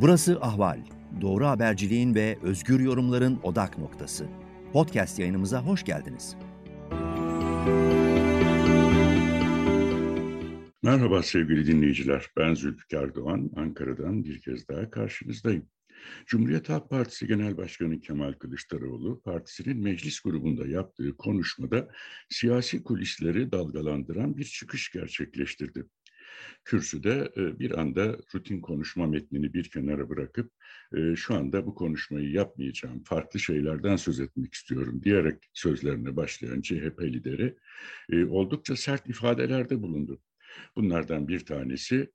Burası Ahval. Doğru haberciliğin ve özgür yorumların odak noktası. Podcast yayınımıza hoş geldiniz. Merhaba sevgili dinleyiciler. Ben Zülfikar Doğan. Ankara'dan bir kez daha karşınızdayım. Cumhuriyet Halk Partisi Genel Başkanı Kemal Kılıçdaroğlu, partisinin meclis grubunda yaptığı konuşmada siyasi kulisleri dalgalandıran bir çıkış gerçekleştirdi. Kürsüde e, bir anda rutin konuşma metnini bir kenara bırakıp e, şu anda bu konuşmayı yapmayacağım, farklı şeylerden söz etmek istiyorum diyerek sözlerine başlayan CHP lideri e, oldukça sert ifadelerde bulundu. Bunlardan bir tanesi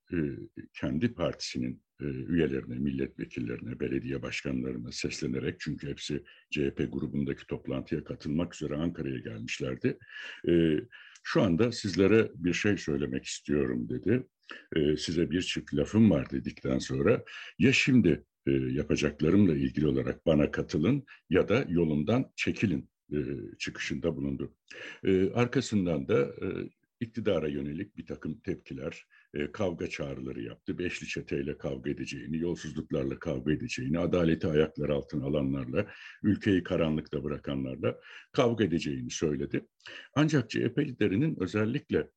kendi partisinin üyelerine, milletvekillerine, belediye başkanlarına seslenerek çünkü hepsi CHP grubundaki toplantıya katılmak üzere Ankara'ya gelmişlerdi. Şu anda sizlere bir şey söylemek istiyorum dedi. Size bir çift lafım var dedikten sonra ya şimdi yapacaklarımla ilgili olarak bana katılın ya da yolumdan çekilin çıkışında bulundu. Arkasından da iktidara yönelik bir takım tepkiler, kavga çağrıları yaptı. Beşli çeteyle kavga edeceğini, yolsuzluklarla kavga edeceğini, adaleti ayaklar altına alanlarla, ülkeyi karanlıkta bırakanlarla kavga edeceğini söyledi. Ancak CHP liderinin özellikle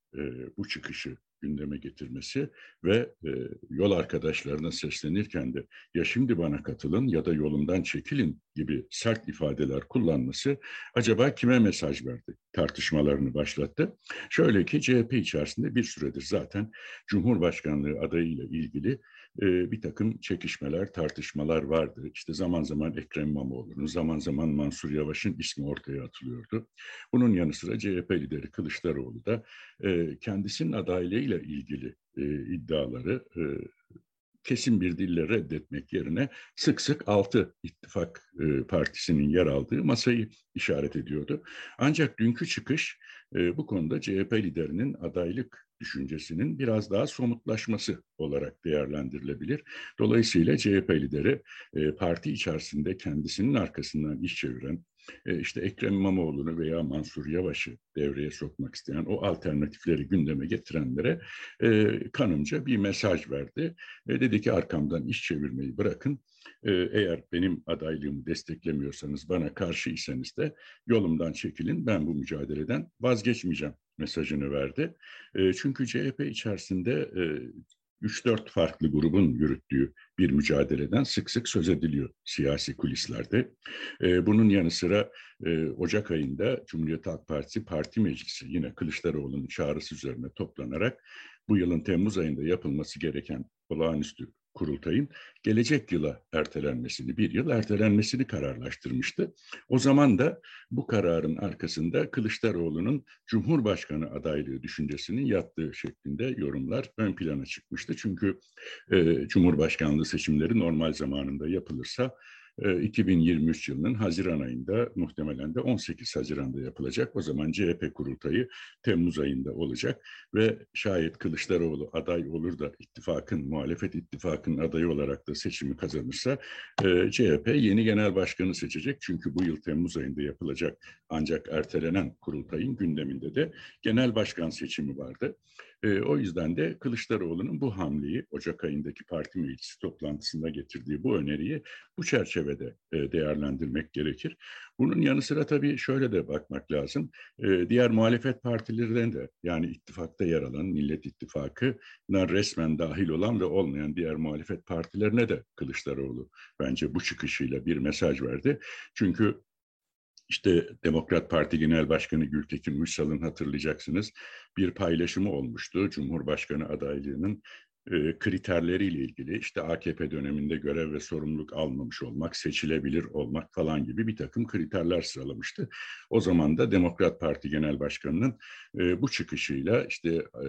bu çıkışı gündeme getirmesi ve e, yol arkadaşlarına seslenirken de ya şimdi bana katılın ya da yolumdan çekilin gibi sert ifadeler kullanması acaba kime mesaj verdi? Tartışmalarını başlattı. Şöyle ki CHP içerisinde bir süredir zaten Cumhurbaşkanlığı adayıyla ilgili e, bir takım çekişmeler, tartışmalar vardı. İşte zaman zaman Ekrem İmamoğlu'nun, zaman zaman Mansur Yavaş'ın ismi ortaya atılıyordu. Bunun yanı sıra CHP lideri Kılıçdaroğlu da e, kendisinin adaylığıyla ilgili e, iddiaları e, kesin bir dille reddetmek yerine sık sık altı ittifak e, partisinin yer aldığı masayı işaret ediyordu. Ancak dünkü çıkış e, bu konuda CHP liderinin adaylık düşüncesinin biraz daha somutlaşması olarak değerlendirilebilir. Dolayısıyla CHP lideri e, parti içerisinde kendisinin arkasından iş çeviren, e, işte Ekrem İmamoğlu'nu veya Mansur Yavaş'ı devreye sokmak isteyen, o alternatifleri gündeme getirenlere e, kanımca bir mesaj verdi. Dedi ki arkamdan iş çevirmeyi bırakın. Eğer benim adaylığımı desteklemiyorsanız, bana karşı iseniz de yolumdan çekilin. Ben bu mücadeleden vazgeçmeyeceğim mesajını verdi. E, çünkü CHP içerisinde e, 3-4 farklı grubun yürüttüğü bir mücadeleden sık sık söz ediliyor siyasi kulislerde. E, bunun yanı sıra e, Ocak ayında Cumhuriyet Halk Partisi Parti Meclisi yine Kılıçdaroğlu'nun çağrısı üzerine toplanarak bu yılın Temmuz ayında yapılması gereken olağanüstü kurultayın gelecek yıla ertelenmesini, bir yıl ertelenmesini kararlaştırmıştı. O zaman da bu kararın arkasında Kılıçdaroğlu'nun Cumhurbaşkanı adaylığı düşüncesinin yattığı şeklinde yorumlar ön plana çıkmıştı. Çünkü e, Cumhurbaşkanlığı seçimleri normal zamanında yapılırsa 2023 ee, yılının Haziran ayında muhtemelen de 18 Haziran'da yapılacak. O zaman CHP kurultayı Temmuz ayında olacak ve şayet Kılıçdaroğlu aday olur da ittifakın, muhalefet ittifakının adayı olarak da seçimi kazanırsa e, CHP yeni genel başkanı seçecek. Çünkü bu yıl Temmuz ayında yapılacak ancak ertelenen kurultayın gündeminde de genel başkan seçimi vardı. E, o yüzden de Kılıçdaroğlu'nun bu hamleyi Ocak ayındaki parti meclisi toplantısında getirdiği bu öneriyi bu çerçevede e, değerlendirmek gerekir. Bunun yanı sıra tabii şöyle de bakmak lazım. E, diğer muhalefet partilerden de yani ittifakta yer alan Millet İttifakı'na resmen dahil olan ve olmayan diğer muhalefet partilerine de Kılıçdaroğlu bence bu çıkışıyla bir mesaj verdi. Çünkü işte Demokrat Parti Genel Başkanı Gültekin Uysal'ın hatırlayacaksınız bir paylaşımı olmuştu. Cumhurbaşkanı adaylığının e, kriterleriyle ilgili işte AKP döneminde görev ve sorumluluk almamış olmak, seçilebilir olmak falan gibi bir takım kriterler sıralamıştı. O zaman da Demokrat Parti Genel Başkanı'nın e, bu çıkışıyla işte e,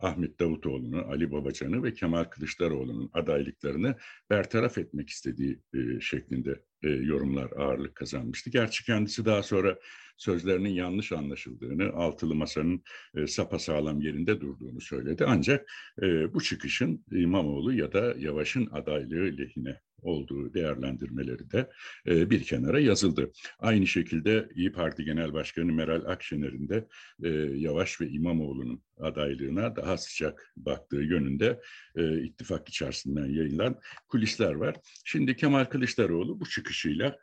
Ahmet Davutoğlu'nu, Ali Babacan'ı ve Kemal Kılıçdaroğlu'nun adaylıklarını bertaraf etmek istediği e, şeklinde e, yorumlar ağırlık kazanmıştı. Gerçi kendisi daha sonra sözlerinin yanlış anlaşıldığını, altılı masanın e, sapasağlam yerinde durduğunu söyledi. Ancak e, bu çıkışın İmamoğlu ya da Yavaş'ın adaylığı lehine olduğu değerlendirmeleri de e, bir kenara yazıldı. Aynı şekilde İyi Parti Genel Başkanı Meral Akşener'in de e, Yavaş ve İmamoğlu'nun adaylığına daha sıcak baktığı yönünde e, ittifak içerisinden yayılan kulisler var. Şimdi Kemal Kılıçdaroğlu bu çıkışıyla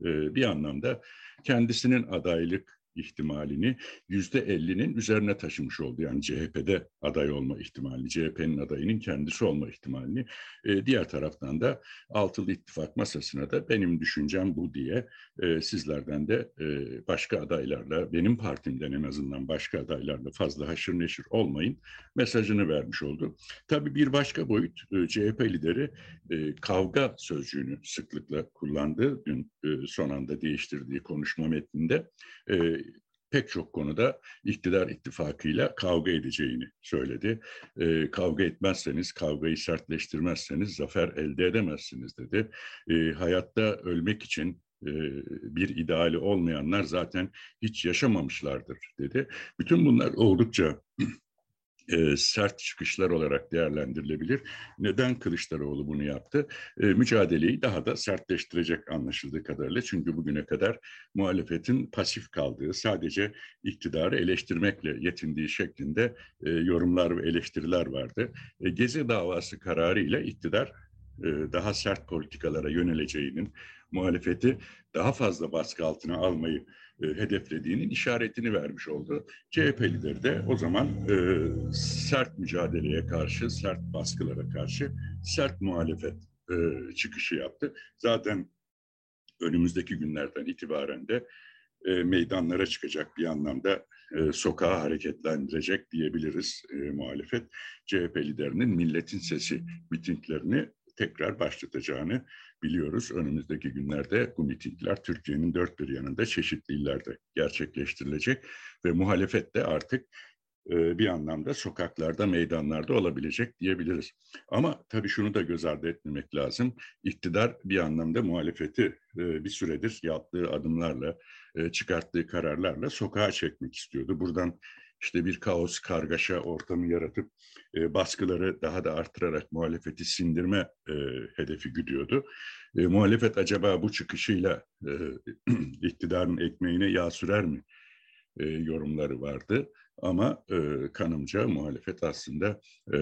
bir anlamda kendisinin adaylık ihtimalini yüzde elli'nin üzerine taşımış oldu. Yani CHP'de aday olma ihtimalini, CHP'nin adayının kendisi olma ihtimalini. E, diğer taraftan da altılı ittifak masasına da benim düşüncem bu diye e, sizlerden de e, başka adaylarla, benim partimden en azından başka adaylarla fazla haşır neşir olmayın mesajını vermiş oldu. Tabii bir başka boyut e, CHP lideri e, kavga sözcüğünü sıklıkla kullandı. Dün e, son anda değiştirdiği konuşma metninde. E, pek çok konuda iktidar ittifakıyla kavga edeceğini söyledi. E, kavga etmezseniz, kavgayı sertleştirmezseniz zafer elde edemezsiniz dedi. E, hayatta ölmek için e, bir ideali olmayanlar zaten hiç yaşamamışlardır dedi. Bütün bunlar oldukça e, sert çıkışlar olarak değerlendirilebilir. Neden Kılıçdaroğlu bunu yaptı? E, mücadeleyi daha da sertleştirecek anlaşıldığı kadarıyla. Çünkü bugüne kadar muhalefetin pasif kaldığı, sadece iktidarı eleştirmekle yetindiği şeklinde e, yorumlar ve eleştiriler vardı. E, Gezi davası kararıyla iktidar e, daha sert politikalara yöneleceğinin, muhalefeti daha fazla baskı altına almayı e, hedeflediğinin işaretini vermiş oldu. CHP lideri de o zaman e, sert mücadeleye karşı, sert baskılara karşı sert muhalefet e, çıkışı yaptı. Zaten önümüzdeki günlerden itibaren de e, meydanlara çıkacak bir anlamda e, sokağa hareketlendirecek diyebiliriz e, muhalefet. CHP liderinin milletin sesi mitinglerini tekrar başlatacağını biliyoruz. Önümüzdeki günlerde bu mitingler Türkiye'nin dört bir yanında çeşitli illerde gerçekleştirilecek ve muhalefet de artık e, bir anlamda sokaklarda, meydanlarda olabilecek diyebiliriz. Ama tabii şunu da göz ardı etmemek lazım. İktidar bir anlamda muhalefeti e, bir süredir yaptığı adımlarla, e, çıkarttığı kararlarla sokağa çekmek istiyordu. Buradan işte bir kaos, kargaşa ortamı yaratıp e, baskıları daha da artırarak muhalefeti sindirme e, hedefi güdüyordu. E, muhalefet acaba bu çıkışıyla e, iktidarın ekmeğine yağ sürer mi e, yorumları vardı. Ama e, kanımca muhalefet aslında e,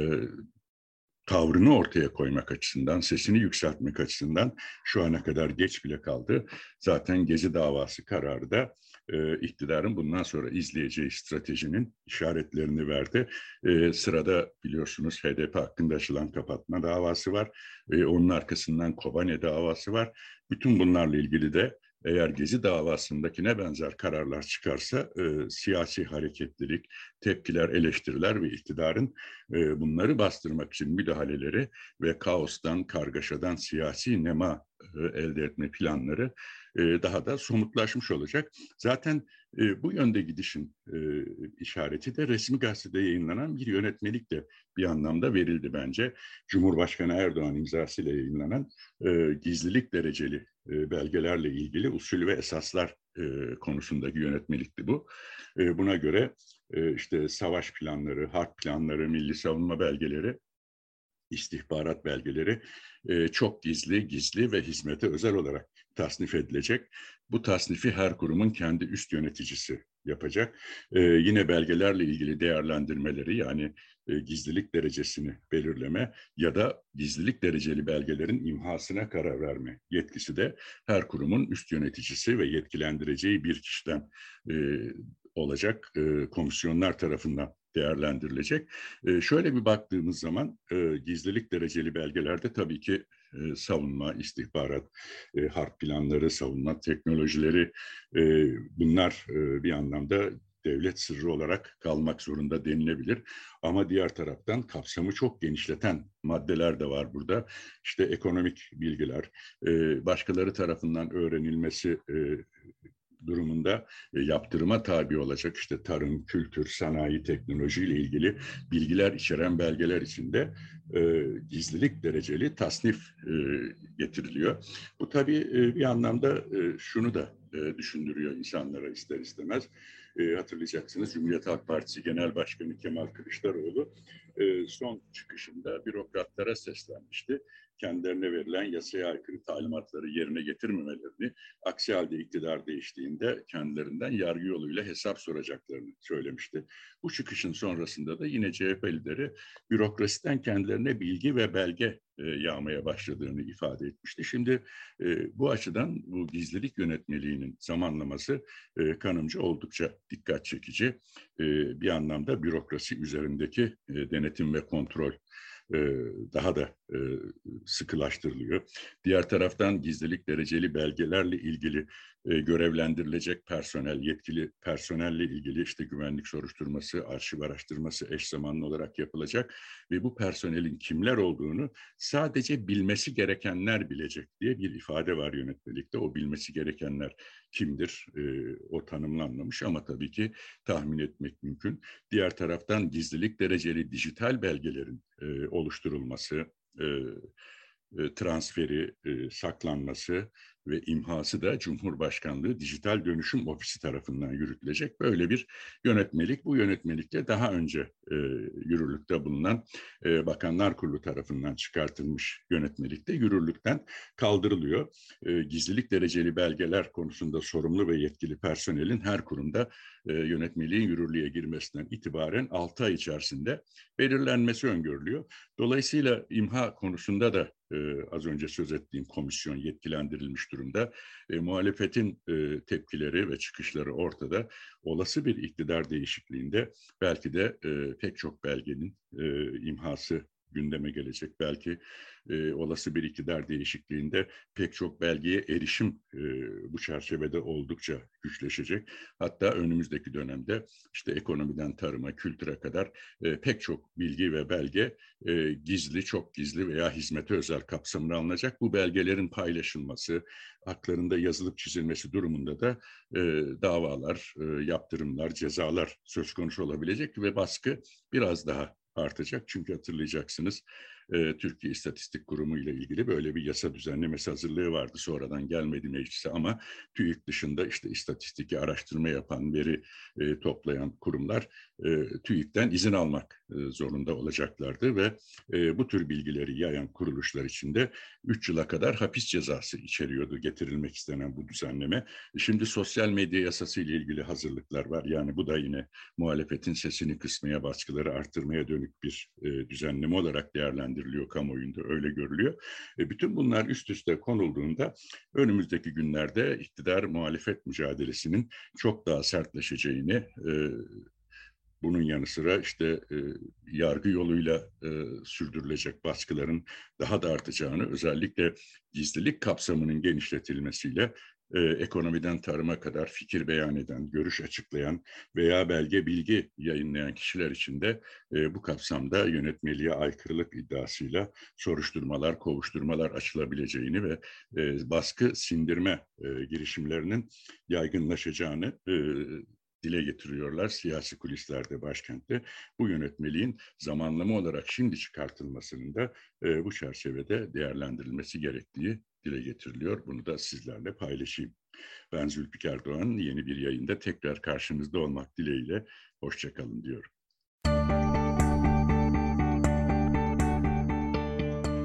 tavrını ortaya koymak açısından, sesini yükseltmek açısından şu ana kadar geç bile kaldı. Zaten Gezi davası kararı da e, iktidarın bundan sonra izleyeceği stratejinin işaretlerini verdi. E, sırada biliyorsunuz HDP hakkında açılan kapatma davası var. E, onun arkasından Kobane davası var. Bütün bunlarla ilgili de eğer Gezi davasındakine benzer kararlar çıkarsa e, siyasi hareketlilik, tepkiler, eleştiriler ve iktidarın e, bunları bastırmak için müdahaleleri ve kaostan, kargaşadan siyasi nema e, elde etme planları e, daha da somutlaşmış olacak. Zaten e, bu yönde gidişin işareti de resmi gazetede yayınlanan bir yönetmelik de bir anlamda verildi bence. Cumhurbaşkanı Erdoğan imzasıyla yayınlanan gizlilik dereceli belgelerle ilgili usul ve esaslar e, konusundaki yönetmelikti bu. E, buna göre e, işte savaş planları, harp planları, milli savunma belgeleri istihbarat belgeleri e, çok gizli, gizli ve hizmete özel olarak tasnif edilecek. Bu tasnifi her kurumun kendi üst yöneticisi yapacak. E, yine belgelerle ilgili değerlendirmeleri yani e, gizlilik derecesini belirleme ya da gizlilik dereceli belgelerin imhasına karar verme yetkisi de her kurumun üst yöneticisi ve yetkilendireceği bir kişiden e, olacak e, komisyonlar tarafından değerlendirilecek. E, şöyle bir baktığımız zaman e, gizlilik dereceli belgelerde tabii ki e, savunma, istihbarat, e, harp planları, savunma teknolojileri e, bunlar e, bir anlamda devlet sırrı olarak kalmak zorunda denilebilir. Ama diğer taraftan kapsamı çok genişleten maddeler de var burada. İşte ekonomik bilgiler, e, başkaları tarafından öğrenilmesi e, durumunda e, yaptırıma tabi olacak işte tarım, kültür, sanayi, teknoloji ile ilgili bilgiler içeren belgeler içinde e, gizlilik dereceli tasnif e, getiriliyor. Bu tabii e, bir anlamda e, şunu da e, düşündürüyor insanlara ister istemez. E, hatırlayacaksınız Cumhuriyet Halk Partisi Genel Başkanı Kemal Kılıçdaroğlu e, son çıkışında bürokratlara seslenmişti kendilerine verilen yasaya aykırı talimatları yerine getirmemelerini, aksi halde iktidar değiştiğinde kendilerinden yargı yoluyla hesap soracaklarını söylemişti. Bu çıkışın sonrasında da yine CHP lideri bürokrasiden kendilerine bilgi ve belge yağmaya başladığını ifade etmişti. Şimdi e, bu açıdan bu gizlilik yönetmeliğinin zamanlaması e, kanımca oldukça dikkat çekici. E, bir anlamda bürokrasi üzerindeki e, denetim ve kontrol e, daha da e, sıkılaştırılıyor. Diğer taraftan gizlilik dereceli belgelerle ilgili e, görevlendirilecek personel, yetkili personelle ilgili işte güvenlik soruşturması, arşiv araştırması eş zamanlı olarak yapılacak ve bu personelin kimler olduğunu sadece bilmesi gerekenler bilecek diye bir ifade var yönetmelikte. O bilmesi gerekenler kimdir? E, o tanımlanmamış ama tabii ki tahmin etmek mümkün. Diğer taraftan gizlilik dereceli dijital belgelerin e, oluşturulması, e, e, transferi, e, saklanması ve imhası da Cumhurbaşkanlığı Dijital Dönüşüm Ofisi tarafından yürütülecek. Böyle bir yönetmelik. Bu yönetmelikte daha önce e, yürürlükte bulunan e, Bakanlar Kurulu tarafından çıkartılmış yönetmelikte yürürlükten kaldırılıyor. E, gizlilik dereceli belgeler konusunda sorumlu ve yetkili personelin her kurumda e, yönetmeliğin yürürlüğe girmesinden itibaren 6 ay içerisinde belirlenmesi öngörülüyor. Dolayısıyla imha konusunda da e, az önce söz ettiğim komisyon yetkilendirilmiş durumda. E, muhalefetin e, tepkileri ve çıkışları ortada. Olası bir iktidar değişikliğinde belki de e, pek çok belgenin e, imhası gündeme gelecek. Belki e, olası bir iktidar değişikliğinde pek çok belgeye erişim e, bu çerçevede oldukça güçleşecek. Hatta önümüzdeki dönemde işte ekonomiden tarıma, kültüre kadar e, pek çok bilgi ve belge e, gizli, çok gizli veya hizmete özel kapsamına alınacak. Bu belgelerin paylaşılması, haklarında yazılıp çizilmesi durumunda da e, davalar, e, yaptırımlar, cezalar söz konusu olabilecek ve baskı biraz daha artacak. Çünkü hatırlayacaksınız Türkiye İstatistik Kurumu ile ilgili böyle bir yasa düzenlemesi hazırlığı vardı. Sonradan gelmedi meclise ama TÜİK dışında işte istatistik araştırma yapan, veri e, toplayan kurumlar e, TÜİK'ten izin almak e, zorunda olacaklardı ve e, bu tür bilgileri yayan kuruluşlar içinde 3 yıla kadar hapis cezası içeriyordu getirilmek istenen bu düzenleme. Şimdi sosyal medya yasası ile ilgili hazırlıklar var. Yani bu da yine muhalefetin sesini kısmaya, baskıları arttırmaya dönük bir e, düzenleme olarak değerlendiriliyor kamuoyunda, öyle görülüyor. E, bütün bunlar üst üste konulduğunda önümüzdeki günlerde iktidar muhalefet mücadelesinin çok daha sertleşeceğini, e, bunun yanı sıra işte e, yargı yoluyla e, sürdürülecek baskıların daha da artacağını, özellikle gizlilik kapsamının genişletilmesiyle e, ekonomiden tarıma kadar fikir beyan eden, görüş açıklayan veya belge bilgi yayınlayan kişiler için de e, bu kapsamda yönetmeliğe aykırılık iddiasıyla soruşturmalar, kovuşturmalar açılabileceğini ve e, baskı sindirme e, girişimlerinin yaygınlaşacağını e, dile getiriyorlar siyasi kulislerde başkentte. Bu yönetmeliğin zamanlama olarak şimdi çıkartılmasının da e, bu çerçevede değerlendirilmesi gerektiği dile getiriliyor. Bunu da sizlerle paylaşayım. Ben Zülfikar Doğan. Yeni bir yayında tekrar karşınızda olmak dileğiyle. Hoşçakalın diyorum.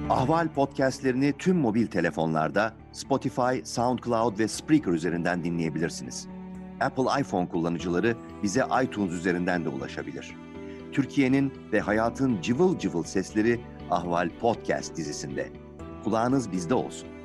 Ahval podcastlerini tüm mobil telefonlarda Spotify, SoundCloud ve Spreaker üzerinden dinleyebilirsiniz. Apple iPhone kullanıcıları bize iTunes üzerinden de ulaşabilir. Türkiye'nin ve hayatın cıvıl cıvıl sesleri Ahval Podcast dizisinde. Kulağınız bizde olsun.